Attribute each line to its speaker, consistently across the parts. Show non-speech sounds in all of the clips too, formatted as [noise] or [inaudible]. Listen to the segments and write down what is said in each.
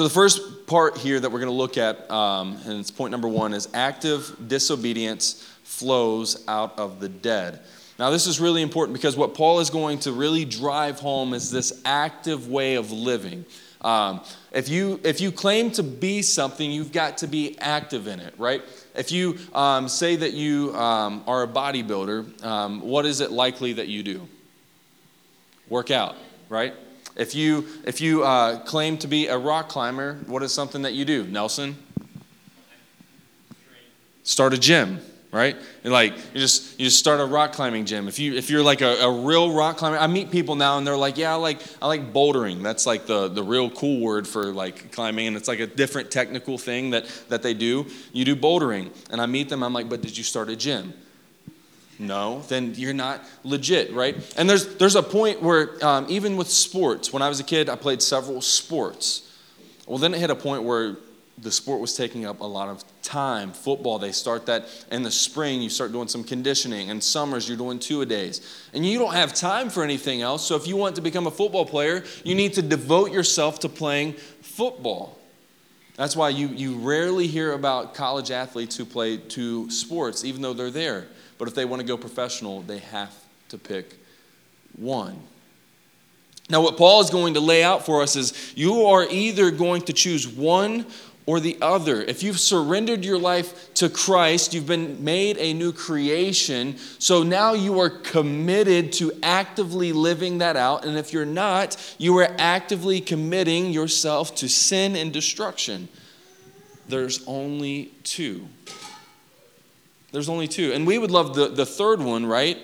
Speaker 1: So, the first part here that we're going to look at, um, and it's point number one, is active disobedience flows out of the dead. Now, this is really important because what Paul is going to really drive home is this active way of living. Um, if, you, if you claim to be something, you've got to be active in it, right? If you um, say that you um, are a bodybuilder, um, what is it likely that you do? Work out, right? If you, if you uh, claim to be a rock climber, what is something that you do? Nelson? Start a gym, right? You're like you just you just start a rock climbing gym. If you if you're like a, a real rock climber, I meet people now and they're like, yeah, I like I like bouldering. That's like the the real cool word for like climbing, and it's like a different technical thing that that they do. You do bouldering, and I meet them. I'm like, but did you start a gym? No, then you're not legit, right? And there's, there's a point where, um, even with sports, when I was a kid, I played several sports. Well, then it hit a point where the sport was taking up a lot of time. Football, they start that in the spring, you start doing some conditioning. In summers, you're doing two a days. And you don't have time for anything else. So if you want to become a football player, you need to devote yourself to playing football. That's why you, you rarely hear about college athletes who play two sports, even though they're there. But if they want to go professional, they have to pick one. Now, what Paul is going to lay out for us is you are either going to choose one or the other. If you've surrendered your life to Christ, you've been made a new creation. So now you are committed to actively living that out. And if you're not, you are actively committing yourself to sin and destruction. There's only two. There's only two. And we would love the, the third one, right?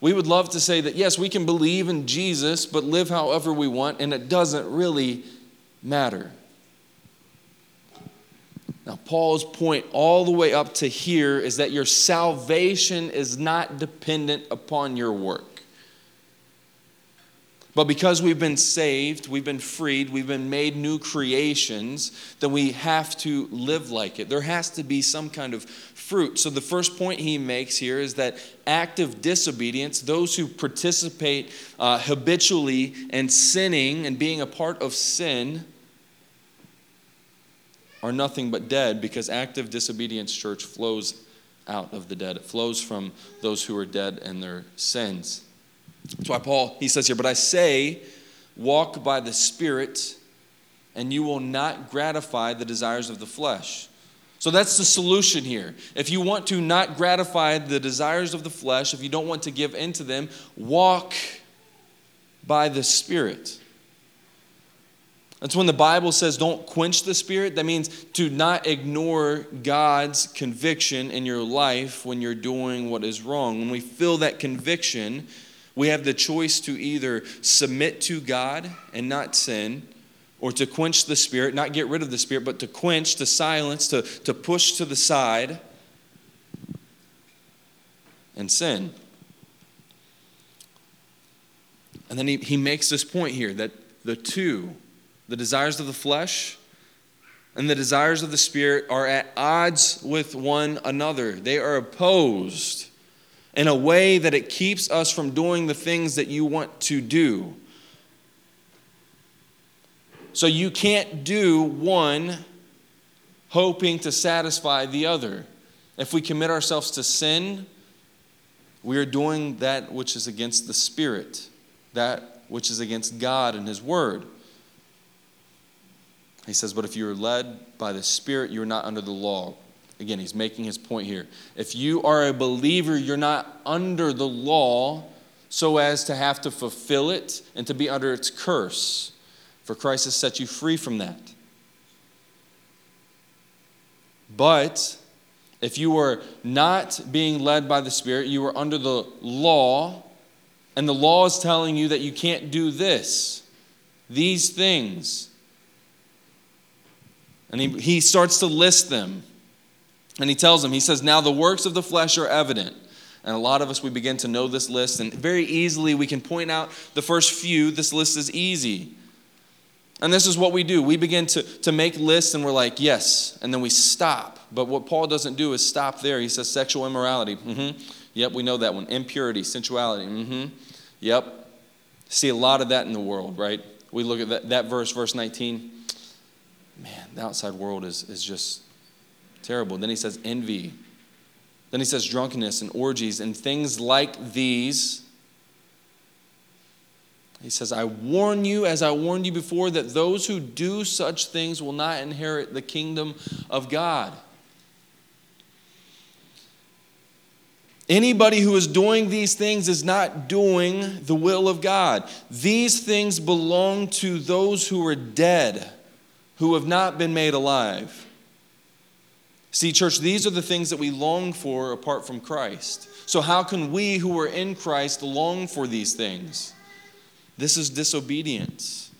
Speaker 1: We would love to say that, yes, we can believe in Jesus, but live however we want, and it doesn't really matter. Now, Paul's point all the way up to here is that your salvation is not dependent upon your work. But because we've been saved, we've been freed, we've been made new creations, then we have to live like it. There has to be some kind of fruit. So the first point he makes here is that active disobedience, those who participate uh, habitually in sinning and being a part of sin, are nothing but dead because active disobedience, church, flows out of the dead. It flows from those who are dead and their sins. That's why Paul, he says here, but I say, walk by the Spirit, and you will not gratify the desires of the flesh. So that's the solution here. If you want to not gratify the desires of the flesh, if you don't want to give in to them, walk by the Spirit. That's when the Bible says don't quench the Spirit. That means to not ignore God's conviction in your life when you're doing what is wrong. When we feel that conviction, we have the choice to either submit to God and not sin, or to quench the Spirit, not get rid of the Spirit, but to quench, to silence, to, to push to the side and sin. And then he, he makes this point here that the two, the desires of the flesh and the desires of the Spirit, are at odds with one another, they are opposed in a way that it keeps us from doing the things that you want to do. So you can't do one hoping to satisfy the other. If we commit ourselves to sin, we are doing that which is against the Spirit, that which is against God and His Word. He says, But if you're led by the Spirit, you're not under the law. Again, he's making his point here. If you are a believer, you're not under the law so as to have to fulfill it and to be under its curse, for Christ has set you free from that. But if you are not being led by the Spirit, you are under the law, and the law is telling you that you can't do this, these things. And he, he starts to list them. And he tells them, he says, Now the works of the flesh are evident. And a lot of us, we begin to know this list, and very easily we can point out the first few. This list is easy. And this is what we do. We begin to, to make lists, and we're like, yes, and then we stop. But what Paul doesn't do is stop there. He says sexual immorality. Mm-hmm. Yep, we know that one. Impurity, sensuality. Mm-hmm. Yep. See a lot of that in the world, right? We look at that, that verse, verse 19. man, the outside world is, is just terrible. Then he says envy. Then he says drunkenness and orgies and things like these. He says, I warn you, as I warned you before, that those who do such things will not inherit the kingdom of God. Anybody who is doing these things is not doing the will of God. These things belong to those who are dead, who have not been made alive. See, church, these are the things that we long for apart from Christ. So, how can we who are in Christ long for these things? This is disobedience.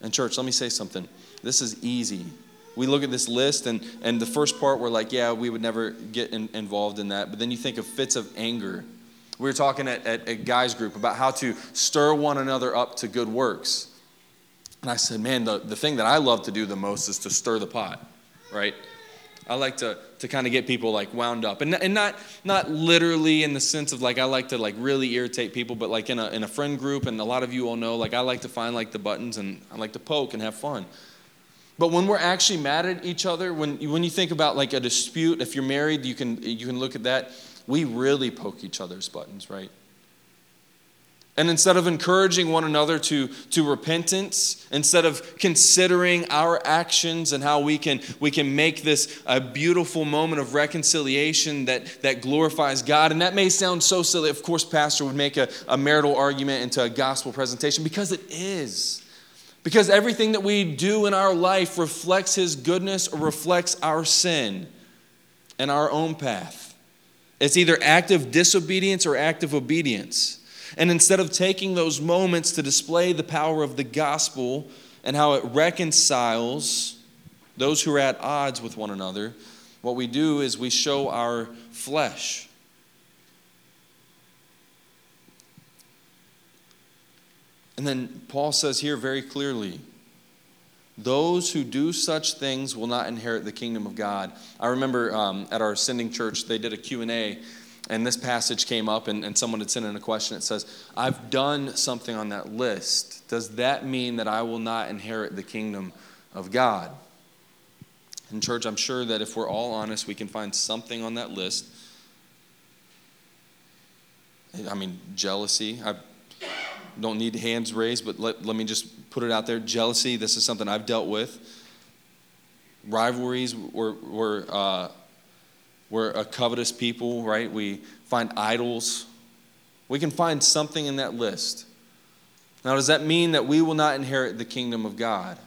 Speaker 1: And, church, let me say something. This is easy we look at this list and, and the first part we're like yeah we would never get in, involved in that but then you think of fits of anger we were talking at, at a guys group about how to stir one another up to good works and i said man the, the thing that i love to do the most is to stir the pot right i like to, to kind of get people like wound up and, and not not literally in the sense of like i like to like really irritate people but like in a, in a friend group and a lot of you all know like i like to find like the buttons and i like to poke and have fun but when we're actually mad at each other, when, when you think about like a dispute, if you're married, you can, you can look at that. We really poke each other's buttons, right? And instead of encouraging one another to, to repentance, instead of considering our actions and how we can, we can make this a beautiful moment of reconciliation that, that glorifies God, and that may sound so silly. Of course, Pastor would make a, a marital argument into a gospel presentation because it is. Because everything that we do in our life reflects His goodness or reflects our sin and our own path. It's either active disobedience or active obedience. And instead of taking those moments to display the power of the gospel and how it reconciles those who are at odds with one another, what we do is we show our flesh. And then Paul says here very clearly, those who do such things will not inherit the kingdom of God. I remember um, at our sending church, they did a Q&A, and this passage came up, and, and someone had sent in a question. It says, I've done something on that list. Does that mean that I will not inherit the kingdom of God? In church, I'm sure that if we're all honest, we can find something on that list. I mean, jealousy. I don't need hands raised, but let, let me just put it out there. Jealousy, this is something I've dealt with. Rivalries, we're, we're, uh, we're a covetous people, right? We find idols. We can find something in that list. Now, does that mean that we will not inherit the kingdom of God?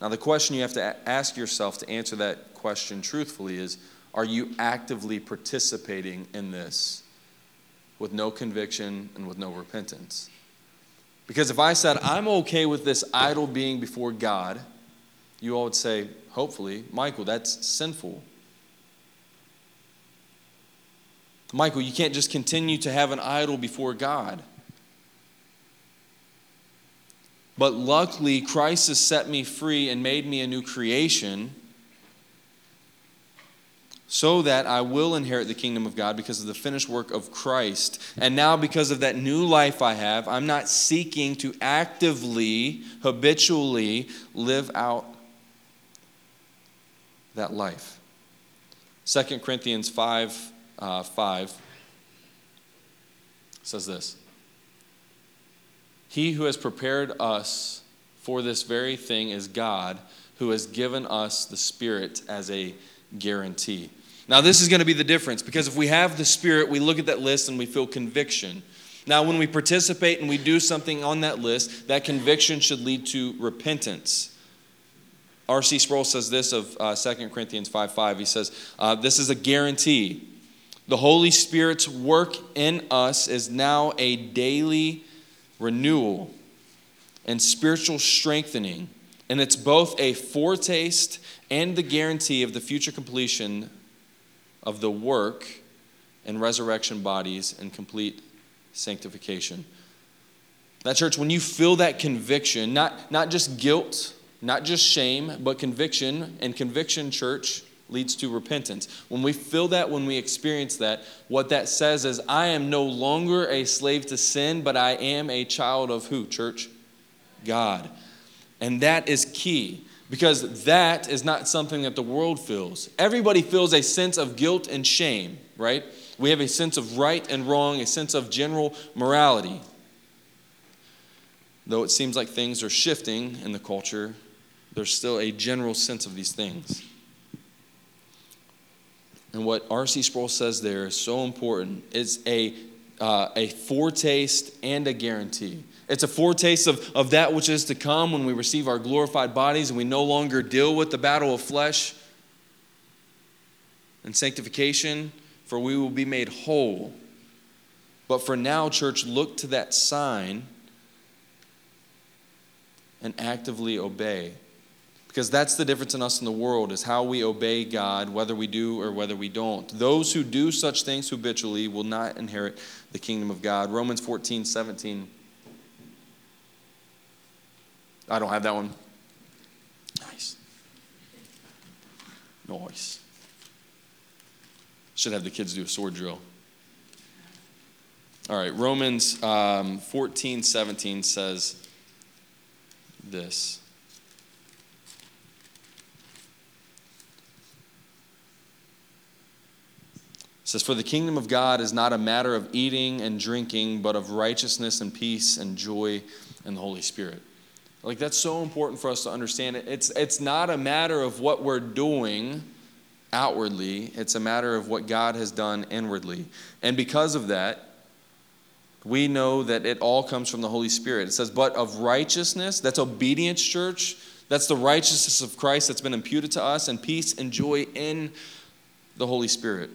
Speaker 1: Now, the question you have to ask yourself to answer that question truthfully is Are you actively participating in this with no conviction and with no repentance? Because if I said, I'm okay with this idol being before God, you all would say, hopefully, Michael, that's sinful. Michael, you can't just continue to have an idol before God. But luckily, Christ has set me free and made me a new creation so that I will inherit the kingdom of God because of the finished work of Christ. And now, because of that new life I have, I'm not seeking to actively, habitually live out that life. 2 Corinthians 5 uh, 5 says this He who has prepared us for this very thing is God, who has given us the Spirit as a guarantee. Now, this is going to be the difference because if we have the Spirit, we look at that list and we feel conviction. Now, when we participate and we do something on that list, that conviction should lead to repentance. R.C. Sproul says this of uh, 2 Corinthians 5 5. He says, uh, This is a guarantee. The Holy Spirit's work in us is now a daily renewal and spiritual strengthening. And it's both a foretaste and the guarantee of the future completion of the work and resurrection bodies and complete sanctification. That church, when you feel that conviction, not, not just guilt, not just shame, but conviction, and conviction, church, leads to repentance. When we feel that, when we experience that, what that says is, I am no longer a slave to sin, but I am a child of who, church? God. And that is key because that is not something that the world feels. Everybody feels a sense of guilt and shame, right? We have a sense of right and wrong, a sense of general morality. Though it seems like things are shifting in the culture, there's still a general sense of these things. And what R.C. Sproul says there is so important. It's a, uh, a foretaste and a guarantee. It's a foretaste of, of that which is to come when we receive our glorified bodies and we no longer deal with the battle of flesh and sanctification, for we will be made whole. But for now, church, look to that sign and actively obey. Because that's the difference in us and the world, is how we obey God, whether we do or whether we don't. Those who do such things habitually will not inherit the kingdom of God. Romans 14, 17. I don't have that one. Nice. Nice. Should have the kids do a sword drill. All right, Romans um, 14, 17 says this. Says, For the kingdom of God is not a matter of eating and drinking, but of righteousness and peace and joy in the Holy Spirit. Like, that's so important for us to understand. It's, it's not a matter of what we're doing outwardly, it's a matter of what God has done inwardly. And because of that, we know that it all comes from the Holy Spirit. It says, but of righteousness, that's obedience, church. That's the righteousness of Christ that's been imputed to us, and peace and joy in the Holy Spirit.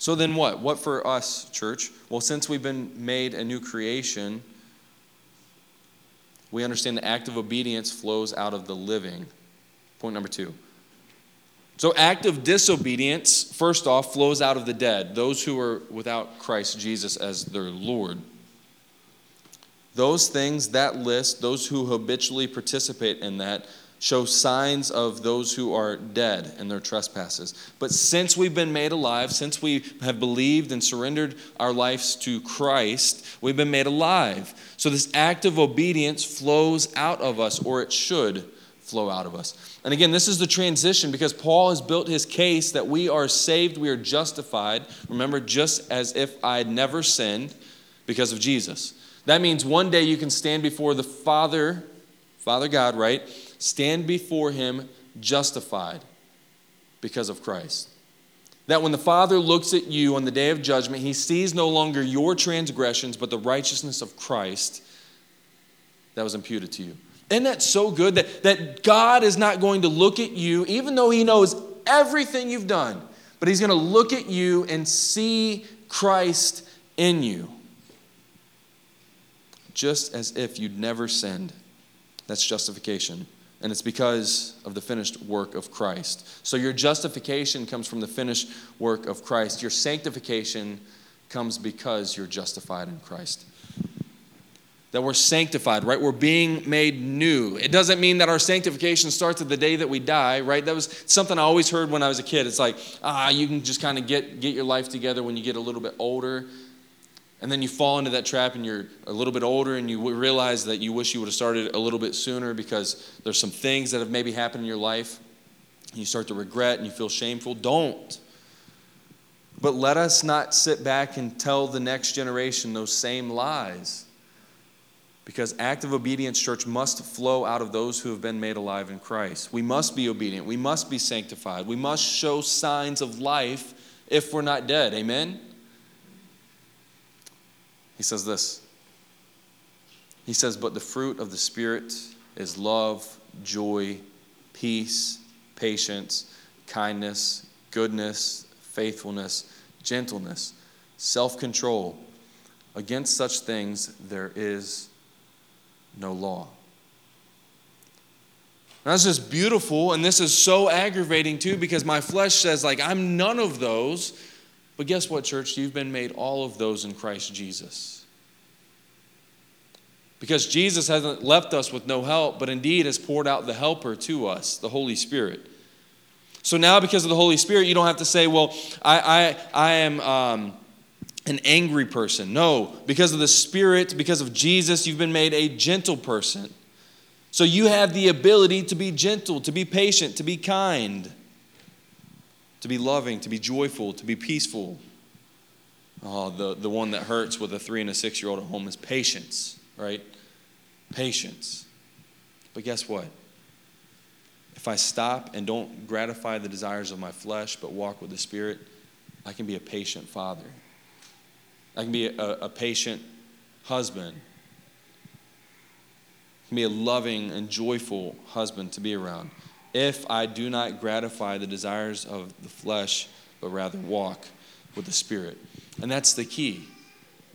Speaker 1: So then what? What for us, church? Well, since we've been made a new creation, we understand the act of obedience flows out of the living. Point number two. So, active disobedience, first off, flows out of the dead, those who are without Christ Jesus as their Lord. Those things, that list, those who habitually participate in that, show signs of those who are dead in their trespasses. But since we've been made alive, since we have believed and surrendered our lives to Christ, we've been made alive. So this act of obedience flows out of us, or it should flow out of us. And again, this is the transition because Paul has built his case that we are saved, we are justified. Remember, just as if I had never sinned because of Jesus. That means one day you can stand before the Father, Father God, right? Stand before him justified because of Christ. That when the Father looks at you on the day of judgment, he sees no longer your transgressions, but the righteousness of Christ that was imputed to you. Isn't that so good that, that God is not going to look at you, even though he knows everything you've done, but he's going to look at you and see Christ in you, just as if you'd never sinned. That's justification and it's because of the finished work of Christ. So your justification comes from the finished work of Christ. Your sanctification comes because you're justified in Christ. That we're sanctified, right? We're being made new. It doesn't mean that our sanctification starts at the day that we die, right? That was something I always heard when I was a kid. It's like, ah, you can just kind of get, get your life together when you get a little bit older. And then you fall into that trap and you're a little bit older and you realize that you wish you would have started a little bit sooner because there's some things that have maybe happened in your life. And you start to regret and you feel shameful. Don't. But let us not sit back and tell the next generation those same lies. Because active obedience, church, must flow out of those who have been made alive in Christ. We must be obedient. We must be sanctified. We must show signs of life if we're not dead. Amen? He says this He says, But the fruit of the Spirit is love, joy, peace, patience, kindness, goodness, faithfulness, gentleness, self control. Against such things there is no law. That's just beautiful, and this is so aggravating too because my flesh says, like, I'm none of those. But guess what, church? You've been made all of those in Christ Jesus. Because Jesus hasn't left us with no help, but indeed has poured out the helper to us, the Holy Spirit. So now, because of the Holy Spirit, you don't have to say, well, I, I, I am um, an angry person. No, because of the Spirit, because of Jesus, you've been made a gentle person. So So you have the ability to be gentle, to be patient, to be kind, to be loving, to be joyful, to be peaceful. Oh, the, the one that hurts with a three and a six year old at home is patience, right? Patience. But guess what? If I stop and don't gratify the desires of my flesh, but walk with the Spirit, I can be a patient father. I can be a, a patient husband. I can be a loving and joyful husband to be around. If I do not gratify the desires of the flesh, but rather walk with the Spirit. And that's the key.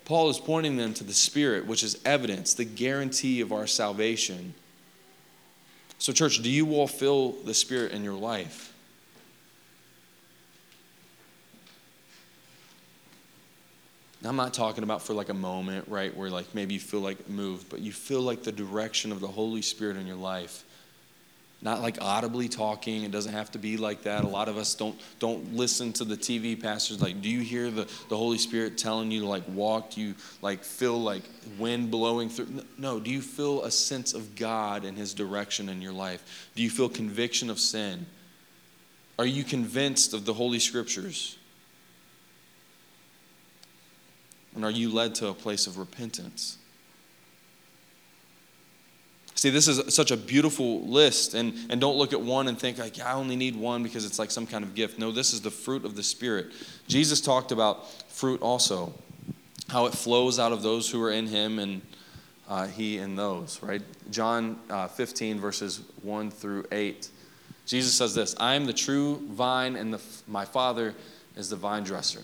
Speaker 1: Paul is pointing them to the Spirit, which is evidence, the guarantee of our salvation. So, church, do you all feel the Spirit in your life? I'm not talking about for like a moment, right, where like maybe you feel like moved, but you feel like the direction of the Holy Spirit in your life not like audibly talking. It doesn't have to be like that. A lot of us don't don't listen to the tv pastors. Like do you hear the, the holy spirit telling you to like walk? Do you like feel like wind blowing through? No. Do you feel a sense of god and his direction in your life? Do you feel conviction of sin? Are you convinced of the holy scriptures? And are you led to a place of repentance See, this is such a beautiful list, and, and don't look at one and think, like, I only need one because it's like some kind of gift. No, this is the fruit of the Spirit. Jesus talked about fruit also, how it flows out of those who are in Him and uh, He in those, right? John uh, 15, verses 1 through 8. Jesus says this I am the true vine, and the, my Father is the vine dresser.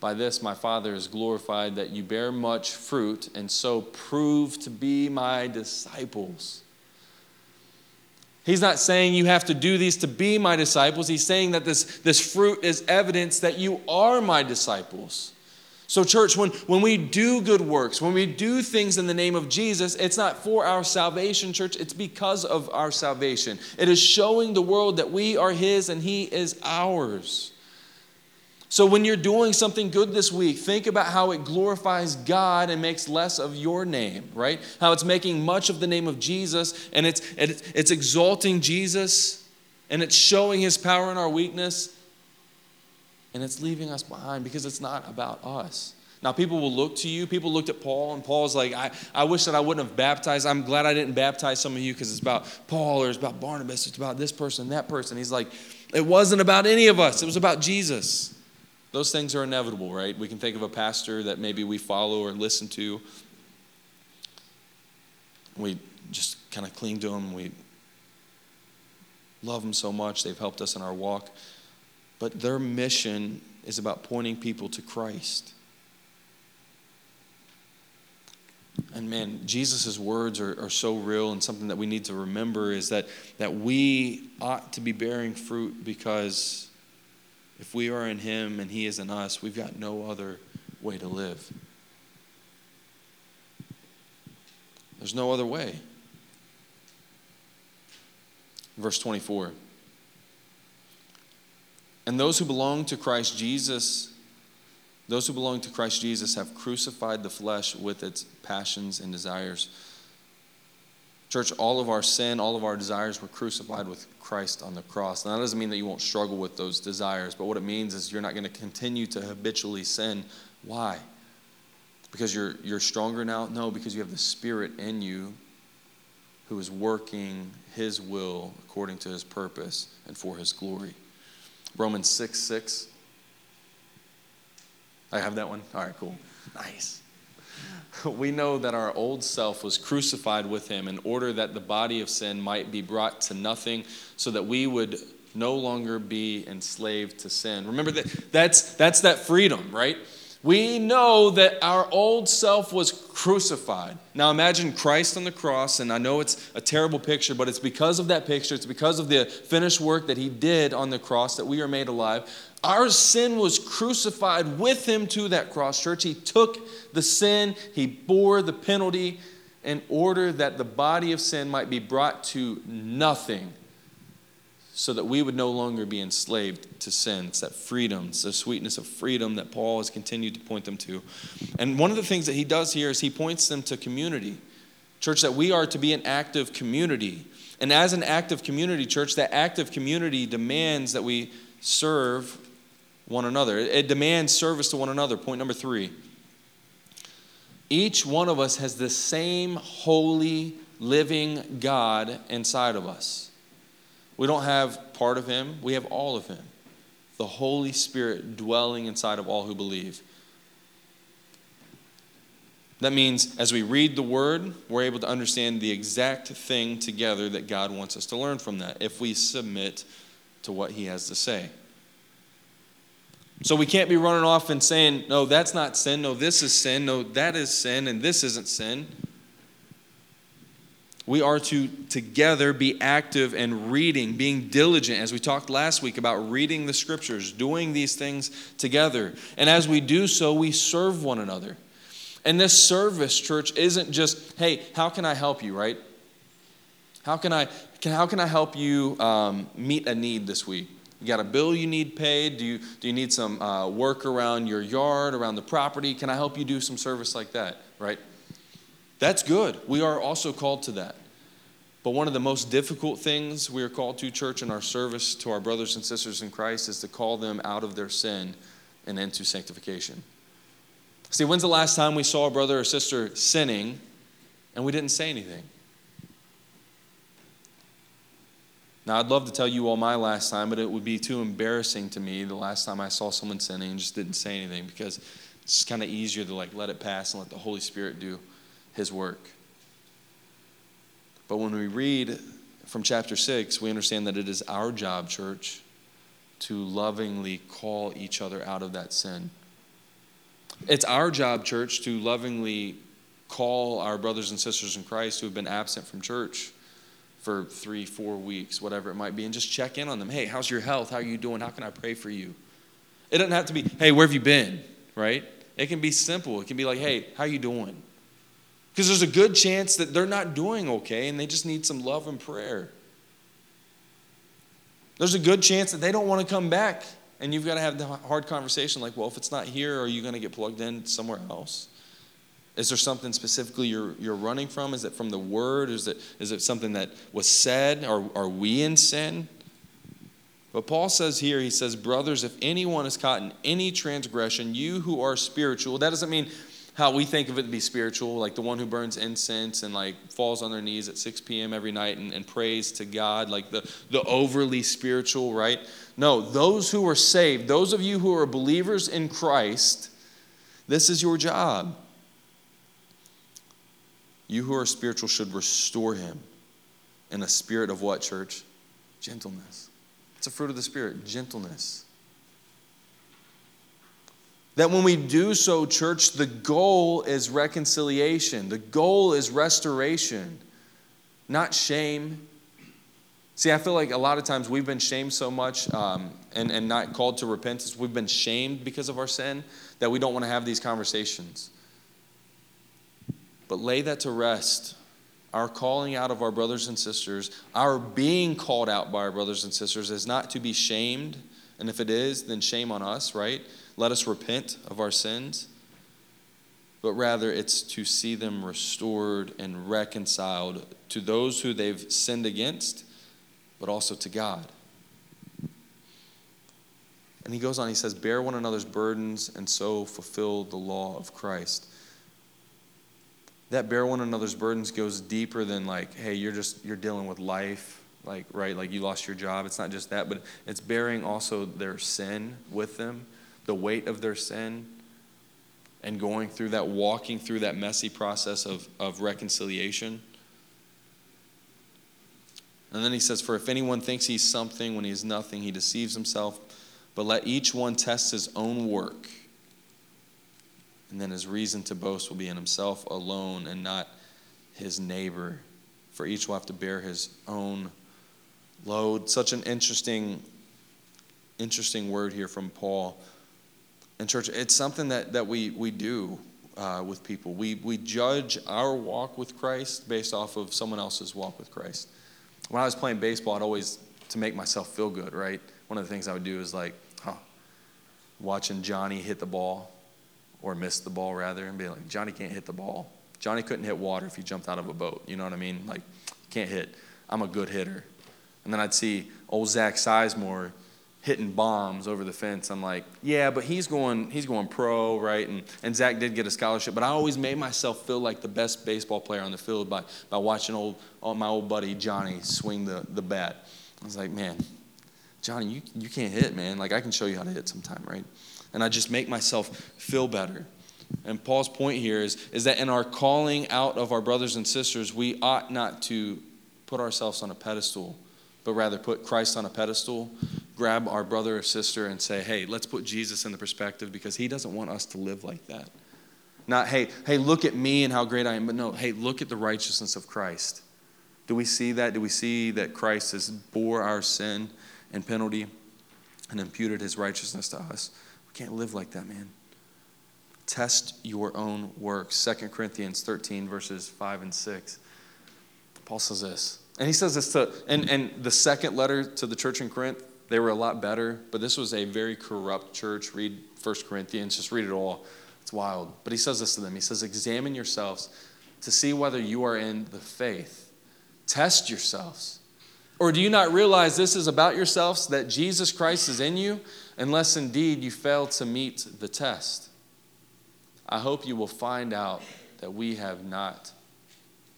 Speaker 1: By this my Father is glorified that you bear much fruit and so prove to be my disciples. He's not saying you have to do these to be my disciples. He's saying that this, this fruit is evidence that you are my disciples. So, church, when, when we do good works, when we do things in the name of Jesus, it's not for our salvation, church, it's because of our salvation. It is showing the world that we are His and He is ours. So, when you're doing something good this week, think about how it glorifies God and makes less of your name, right? How it's making much of the name of Jesus and it's, it's exalting Jesus and it's showing his power in our weakness and it's leaving us behind because it's not about us. Now, people will look to you. People looked at Paul, and Paul's like, I, I wish that I wouldn't have baptized. I'm glad I didn't baptize some of you because it's about Paul or it's about Barnabas. It's about this person, that person. He's like, it wasn't about any of us, it was about Jesus. Those things are inevitable, right? We can think of a pastor that maybe we follow or listen to. We just kind of cling to them. We love them so much. They've helped us in our walk. But their mission is about pointing people to Christ. And man, Jesus' words are, are so real, and something that we need to remember is that, that we ought to be bearing fruit because if we are in Him and He is in us, we've got no other way to live. There's no other way. Verse 24. And those who belong to Christ Jesus, those who belong to Christ Jesus have crucified the flesh with its passions and desires. Church, all of our sin, all of our desires were crucified with Christ on the cross. And that doesn't mean that you won't struggle with those desires, but what it means is you're not going to continue to habitually sin. Why? Because you're, you're stronger now? No, because you have the Spirit in you who is working His will according to His purpose and for His glory. Romans 6 6 I have that one? All right, cool. Nice. [laughs] We know that our old self was crucified with him in order that the body of sin might be brought to nothing, so that we would no longer be enslaved to sin. Remember that that's that's that freedom, right? We know that our old self was crucified. Now imagine Christ on the cross, and I know it's a terrible picture, but it's because of that picture, it's because of the finished work that he did on the cross that we are made alive. Our sin was crucified with him to that cross, church. He took the sin, he bore the penalty in order that the body of sin might be brought to nothing so that we would no longer be enslaved to sin. It's that freedom, it's the sweetness of freedom that Paul has continued to point them to. And one of the things that he does here is he points them to community. Church, that we are to be an active community. And as an active community, church, that active community demands that we serve one another. It demands service to one another. Point number three. Each one of us has the same holy, living God inside of us. We don't have part of Him, we have all of Him. The Holy Spirit dwelling inside of all who believe. That means as we read the Word, we're able to understand the exact thing together that God wants us to learn from that if we submit to what He has to say. So we can't be running off and saying, no, that's not sin, no, this is sin, no, that is sin, and this isn't sin. We are to together be active and reading, being diligent, as we talked last week about reading the scriptures, doing these things together. And as we do so, we serve one another. And this service, church, isn't just, hey, how can I help you, right? How can I, can, how can I help you um, meet a need this week? You got a bill you need paid? Do you, do you need some uh, work around your yard, around the property? Can I help you do some service like that, right? That's good. We are also called to that. But one of the most difficult things we are called to, church, in our service to our brothers and sisters in Christ is to call them out of their sin and into sanctification. See, when's the last time we saw a brother or sister sinning and we didn't say anything? Now, I'd love to tell you all my last time, but it would be too embarrassing to me the last time I saw someone sinning and just didn't say anything because it's kind of easier to like let it pass and let the Holy Spirit do his work. But when we read from chapter 6, we understand that it is our job, church, to lovingly call each other out of that sin. It's our job, church, to lovingly call our brothers and sisters in Christ who have been absent from church for three, four weeks, whatever it might be, and just check in on them. Hey, how's your health? How are you doing? How can I pray for you? It doesn't have to be, hey, where have you been? Right? It can be simple. It can be like, hey, how are you doing? Because there's a good chance that they're not doing okay and they just need some love and prayer. There's a good chance that they don't want to come back and you've got to have the hard conversation like, well, if it's not here, are you going to get plugged in somewhere else? Is there something specifically you're, you're running from? Is it from the word? Is it, is it something that was said? Are, are we in sin? But Paul says here, he says, Brothers, if anyone is caught in any transgression, you who are spiritual, that doesn't mean how we think of it to be spiritual, like the one who burns incense and like falls on their knees at 6 p.m. every night and, and prays to God, like the, the overly spiritual, right? No, those who are saved, those of you who are believers in Christ, this is your job. You who are spiritual should restore him in a spirit of what, church? Gentleness. It's a fruit of the Spirit, gentleness. That when we do so, church, the goal is reconciliation, the goal is restoration, not shame. See, I feel like a lot of times we've been shamed so much um, and, and not called to repentance. We've been shamed because of our sin that we don't want to have these conversations. But lay that to rest. Our calling out of our brothers and sisters, our being called out by our brothers and sisters is not to be shamed. And if it is, then shame on us, right? Let us repent of our sins, but rather it's to see them restored and reconciled to those who they've sinned against, but also to God. And he goes on, he says, Bear one another's burdens and so fulfill the law of Christ. That bear one another's burdens goes deeper than like, hey, you're just you're dealing with life, like right, like you lost your job. It's not just that, but it's bearing also their sin with them the weight of their sin, and going through that, walking through that messy process of, of reconciliation. And then he says, For if anyone thinks he's something when he is nothing, he deceives himself. But let each one test his own work. And then his reason to boast will be in himself alone and not his neighbor. For each will have to bear his own load. Such an interesting, interesting word here from Paul. And church, it's something that, that we, we do uh, with people. We, we judge our walk with Christ based off of someone else's walk with Christ. When I was playing baseball, I'd always, to make myself feel good, right? One of the things I would do is like, huh, watching Johnny hit the ball or miss the ball rather and be like, Johnny can't hit the ball. Johnny couldn't hit water if he jumped out of a boat. You know what I mean? Like, can't hit. I'm a good hitter. And then I'd see old Zach Sizemore hitting bombs over the fence. I'm like, yeah, but he's going, he's going pro, right? And, and Zach did get a scholarship, but I always made myself feel like the best baseball player on the field by, by watching old, my old buddy Johnny swing the, the bat. I was like, man, Johnny, you, you can't hit, man. Like, I can show you how to hit sometime, right? And I just make myself feel better. And Paul's point here is, is that in our calling out of our brothers and sisters, we ought not to put ourselves on a pedestal, but rather put Christ on a pedestal grab our brother or sister and say, hey, let's put Jesus in the perspective because he doesn't want us to live like that. Not, hey, hey, look at me and how great I am, but no, hey, look at the righteousness of Christ. Do we see that? Do we see that Christ has bore our sin and penalty and imputed his righteousness to us? We can't live like that, man. Test your own works. 2 Corinthians 13, verses 5 and 6. Paul says this. And he says this to, and, and the second letter to the church in Corinth, they were a lot better, but this was a very corrupt church. Read 1 Corinthians, just read it all. It's wild. But he says this to them He says, Examine yourselves to see whether you are in the faith. Test yourselves. Or do you not realize this is about yourselves, that Jesus Christ is in you, unless indeed you fail to meet the test? I hope you will find out that we have not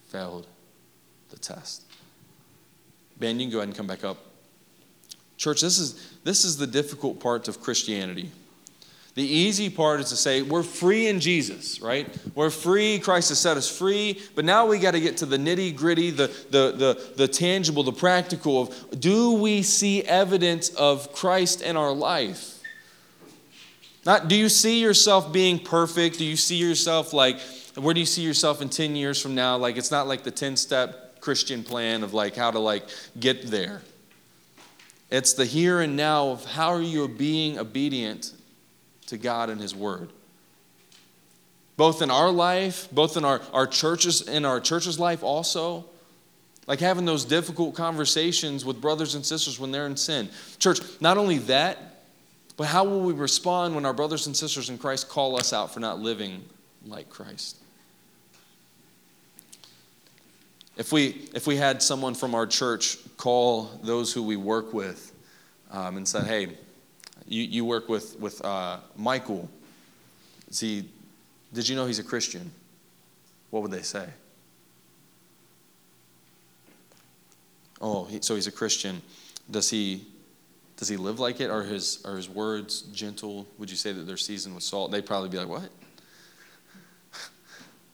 Speaker 1: failed the test. Ben, you can go ahead and come back up. Church, this is, this is the difficult part of Christianity. The easy part is to say, we're free in Jesus, right? We're free. Christ has set us free. But now we got to get to the nitty gritty, the, the, the, the tangible, the practical of do we see evidence of Christ in our life? Not do you see yourself being perfect? Do you see yourself like, where do you see yourself in 10 years from now? Like, it's not like the 10 step Christian plan of like how to like get there. It's the here and now of how are you being obedient to God and His Word. Both in our life, both in our, our churches, in our church's life also. Like having those difficult conversations with brothers and sisters when they're in sin. Church, not only that, but how will we respond when our brothers and sisters in Christ call us out for not living like Christ? If we, if we had someone from our church call those who we work with um, and said, hey, you, you work with, with uh, Michael. Is he, did you know he's a Christian? What would they say? Oh, he, so he's a Christian. Does he, does he live like it? Are his, are his words gentle? Would you say that they're seasoned with salt? They'd probably be like, what? [laughs]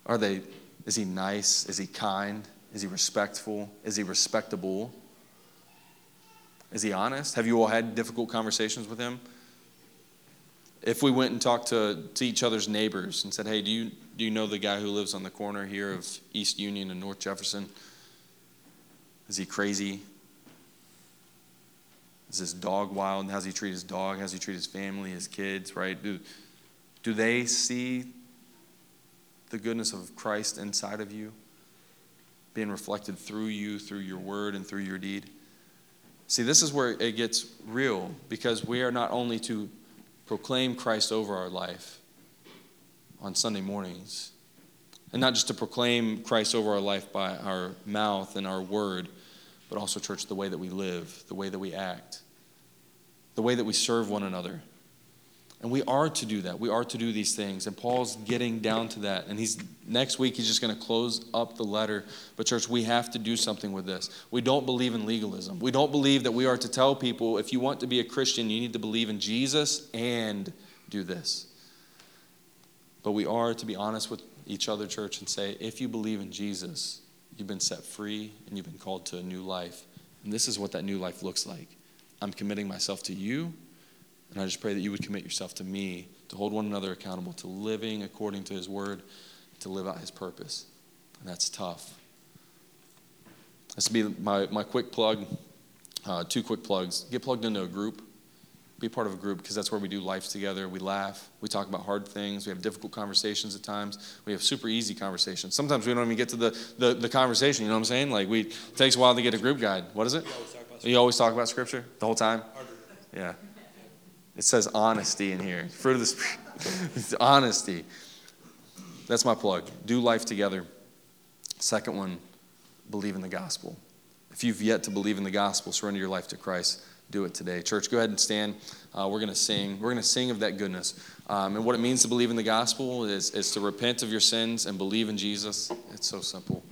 Speaker 1: Are they, is he nice? Is he kind? Is he respectful? Is he respectable? Is he honest? Have you all had difficult conversations with him? If we went and talked to, to each other's neighbors and said, hey, do you, do you know the guy who lives on the corner here of East Union and North Jefferson? Is he crazy? Is his dog wild? How's he treat his dog? How's he treat his family, his kids, right? Do, do they see the goodness of Christ inside of you? Being reflected through you, through your word, and through your deed. See, this is where it gets real because we are not only to proclaim Christ over our life on Sunday mornings, and not just to proclaim Christ over our life by our mouth and our word, but also, church, the way that we live, the way that we act, the way that we serve one another. And we are to do that. We are to do these things. And Paul's getting down to that. And he's next week he's just going to close up the letter. But church, we have to do something with this. We don't believe in legalism. We don't believe that we are to tell people if you want to be a Christian, you need to believe in Jesus and do this. But we are to be honest with each other, church, and say, if you believe in Jesus, you've been set free and you've been called to a new life. And this is what that new life looks like. I'm committing myself to you, and I just pray that you would commit yourself to me to hold one another accountable to living according to his word, to live out his purpose. And that's tough. This will be my, my quick plug. Uh, two quick plugs. Get plugged into a group. Be part of a group because that's where we do life together. We laugh. We talk about hard things. We have difficult conversations at times. We have super easy conversations. Sometimes we don't even get to the, the, the conversation. You know what I'm saying? Like we it takes a while to get a group guide. What is it? You always talk about scripture the whole time. Yeah. It says honesty in here. [laughs] Fruit of the spirit. [laughs] honesty. That's my plug. Do life together. Second one, believe in the gospel. If you've yet to believe in the gospel, surrender your life to Christ, do it today. Church, go ahead and stand. Uh, we're going to sing. We're going to sing of that goodness. Um, and what it means to believe in the gospel is, is to repent of your sins and believe in Jesus. It's so simple.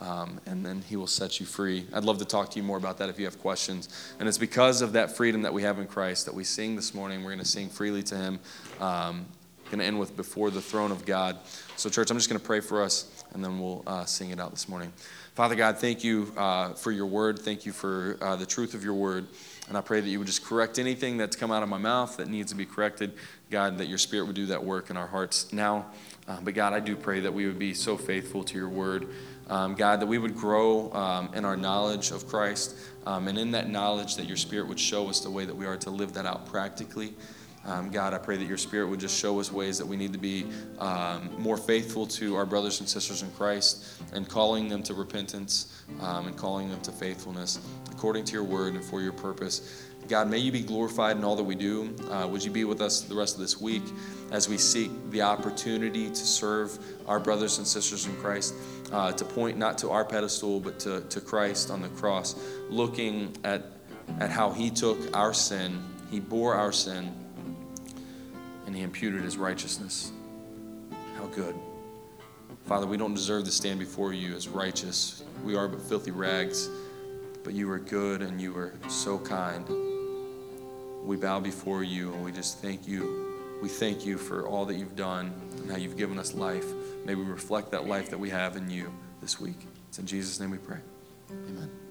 Speaker 1: Um, and then he will set you free. I'd love to talk to you more about that if you have questions. And it's because of that freedom that we have in Christ that we sing this morning. We're going to sing freely to him. Um, going to end with before the throne of God. So, church, I'm just going to pray for us, and then we'll uh, sing it out this morning. Father God, thank you uh, for your word. Thank you for uh, the truth of your word. And I pray that you would just correct anything that's come out of my mouth that needs to be corrected. God, that your spirit would do that work in our hearts now. Uh, but God, I do pray that we would be so faithful to your word. Um, God, that we would grow um, in our knowledge of Christ. Um, and in that knowledge, that your spirit would show us the way that we are to live that out practically. Um, God, I pray that your Spirit would just show us ways that we need to be um, more faithful to our brothers and sisters in Christ and calling them to repentance um, and calling them to faithfulness according to your word and for your purpose. God, may you be glorified in all that we do. Uh, would you be with us the rest of this week as we seek the opportunity to serve our brothers and sisters in Christ, uh, to point not to our pedestal, but to, to Christ on the cross, looking at, at how he took our sin, he bore our sin and he imputed his righteousness. How good. Father, we don't deserve to stand before you as righteous. We are but filthy rags, but you are good and you are so kind. We bow before you and we just thank you. We thank you for all that you've done and how you've given us life. May we reflect that life that we have in you this week. It's in Jesus' name we pray. Amen.